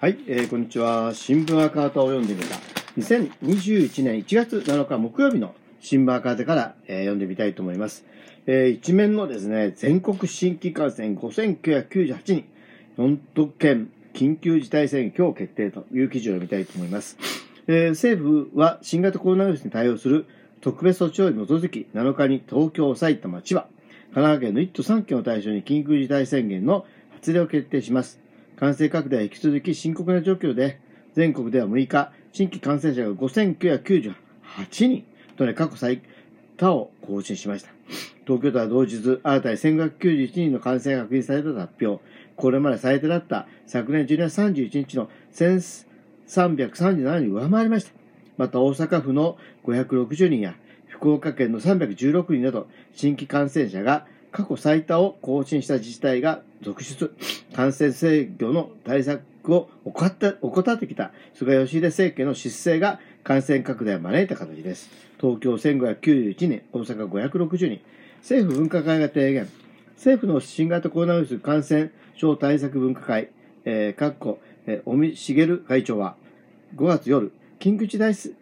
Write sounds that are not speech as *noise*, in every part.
はい、えー、こんにちは。新聞赤旗を読んでみた。2021年1月7日木曜日の新聞赤旗から、えー、読んでみたいと思います。えー、一面のですね、全国新規感染5998人、4都県緊急事態宣言今日決定という記事を読みたいと思います。えー、政府は新型コロナウイルスに対応する特別措置を除き、7日に東京、埼玉、千葉、神奈川県の1都3県を対象に緊急事態宣言の発令を決定します。感染拡大は引き続き深刻な状況で、全国では6日、新規感染者が5998人とね、過去最多を更新しました。東京都は同日、新たに1591人の感染が確認されたと発表。これまで最多だった昨年12月31日の1337人を上回りました。また大阪府の560人や福岡県の316人など新規感染者が過去最多を更新した自治体が続出。感染制御の対策を怠ってきた菅義偉政権の失勢が感染拡大を招いた形です。東京1591人、大阪560人。政府分科会が提言。政府の新型コロナウイルス感染症対策分科会、えー、かっこ、えー、尾身茂会長は5月夜、緊急事態宣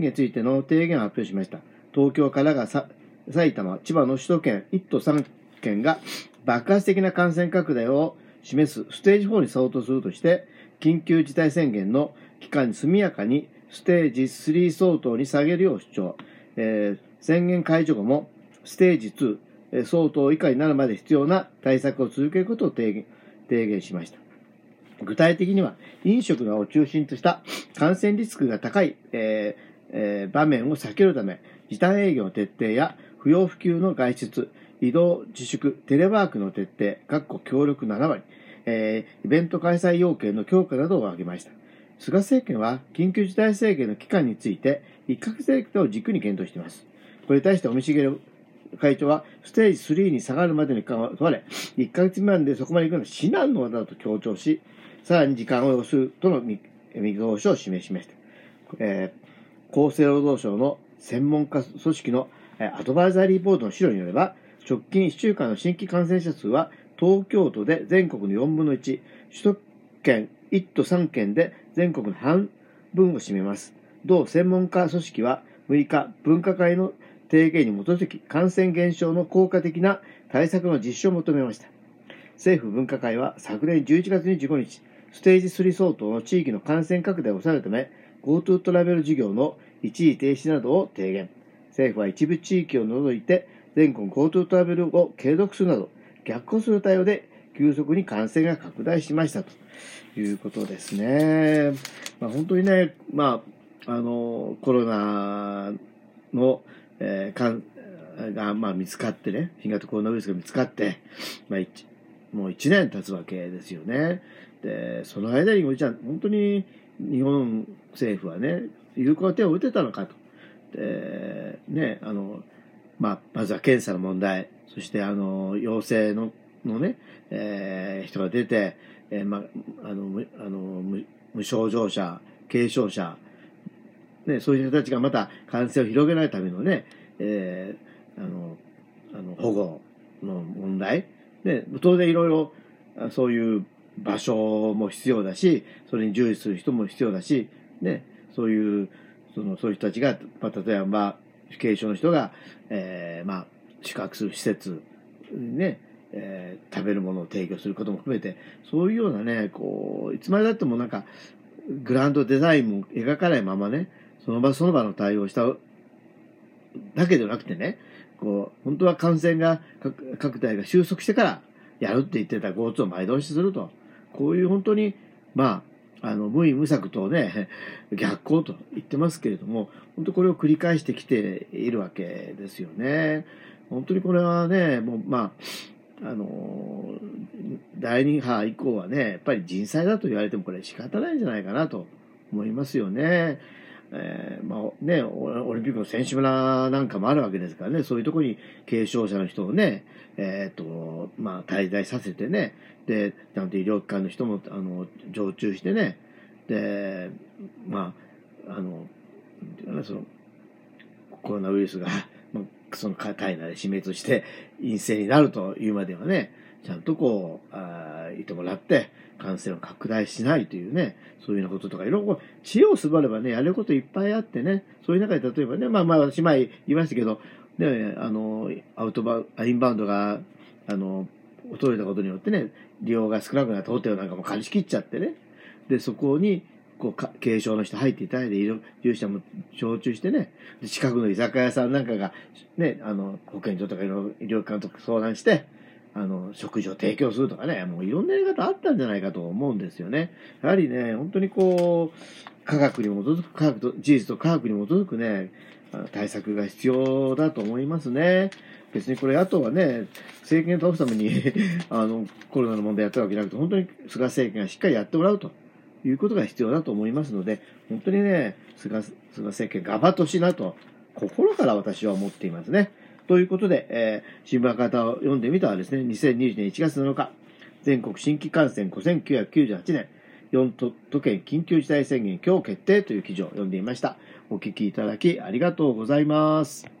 言についての提言を発表しました。東京からが埼玉、千葉の首都圏1都3県が爆発的な感染拡大を示すステージ4に相当するとして、緊急事態宣言の期間に速やかにステージ3相当に下げるよう主張。えー、宣言解除後もステージ2相当以下になるまで必要な対策を続けることを提言提言しました。具体的には、飲食を中心とした感染リスクが高い、えーえー、場面を避けるため、時短営業の徹底や不要不急の外出、移動自粛、テレワークの徹底、各個協力7割、えー、イベント開催要件の強化などを挙げました。菅政権は緊急事態宣言の期間について1ヶ月程度を軸に検討しています。これに対して尾身茂会長はステージ3に下がるまでに問われ、1ヶ月未満でそこまで行くのは至難の技だと強調し、さらに時間を要するとの見通しを示しました。えー、厚生労働省の専門家組織のアドバイザリーボードの資料によれば、直近1週間の新規感染者数は東京都で全国の4分の1、首都圏1都3県で全国の半分を占めます。同専門家組織は6日、分科会の提言に基づき感染減少の効果的な対策の実施を求めました。政府分科会は昨年11月25日、ステージ3相当の地域の感染拡大を抑えるため、GoTo トラベル事業の一時停止などを提言。政府は一部地域を除いて全国 GoTo トラベルを継続するなど、逆行する対応で急速に感染が拡大しましたということですね。まあ、本当にね、まあ、あの、コロナの、えー、かんが、まあ、見つかってね、新型コロナウイルスが見つかって、まあ、もう1年経つわけですよね。で、その間に、じゃあ、本当に日本政府はね、有効な手を打てたのかと。で、ね、あの、まあ、まずは検査の問題、そしてあの、陽性ののね、えー、人が出て、えー、まあ、の、あの無無症状者、軽症者、ね、そういう人たちがまた感染を広げないためのね、えー、あの、あの保護の問題、ね、当然いろいろそういう場所も必要だし、それに従事する人も必要だし、ね、そういう、その、そういう人たちが、まあ、例えば、軽症の人が、えー、まあ、宿泊する施設にね、えー、食べるものを提供することも含めて、そういうようなね、こう、いつまでだってもなんか、グランドデザインも描かないままね、その場その場の対応しただけではなくてね、こう、本当は感染が、拡大が収束してからやるって言ってた GoTo を前倒しすると。こういう本当に、まあ、あの、無為無策とね、逆行と言ってますけれども、本当これを繰り返してきているわけですよね。本当にこれはね、もう、まあ、あの、第2波以降はね、やっぱり人災だと言われてもこれ仕方ないんじゃないかなと思いますよね。えー、まあね、オリンピックの選手村なんかもあるわけですからね、そういうところに軽症者の人をね、えっ、と、まあ滞在させてね、で、ちゃんと医療機関の人も、あの、常駐してね、で、まあ、あの、その、コロナウイルスが、*laughs* まあ、その体内で死滅して陰性になるというまではね、ちゃんとこう、あいてもらって、感染を拡大しないというね、そういうようなこととか、いろいろ知恵を絞ればね、やれることいっぱいあってね、そういう中で例えばね、まあまあ私前言いましたけど、ね、あの、アウトバインバウンドが、あの、衰えたことによってね、利用が少なくなったホテルなんかも貸し切っちゃってね、で、そこに、こう、軽症の人入っていただいて、医療従事者も常駐してね、近くの居酒屋さんなんかが、ね、あの、保健所とか医療機関とか相談して、あの、食事を提供するとかね、もういろんなやり方あったんじゃないかと思うんですよね。やはりね、本当にこう、科学に基づく、科学と、事実と科学に基づくね、対策が必要だと思いますね。別にこれ、あとはね、政権を倒すために *laughs* あの、コロナの問題やったわけじゃなくて、本当に菅政権がしっかりやってもらうということが必要だと思いますので、本当にね、菅、菅政権頑張ってほしいなと、心から私は思っていますね。ということで、えー、新聞方を読んでみたらですね、2020年1月7日、全国新規感染5998年、4都都県緊急事態宣言今日決定という記事を読んでいました。お聞きいただきありがとうございます。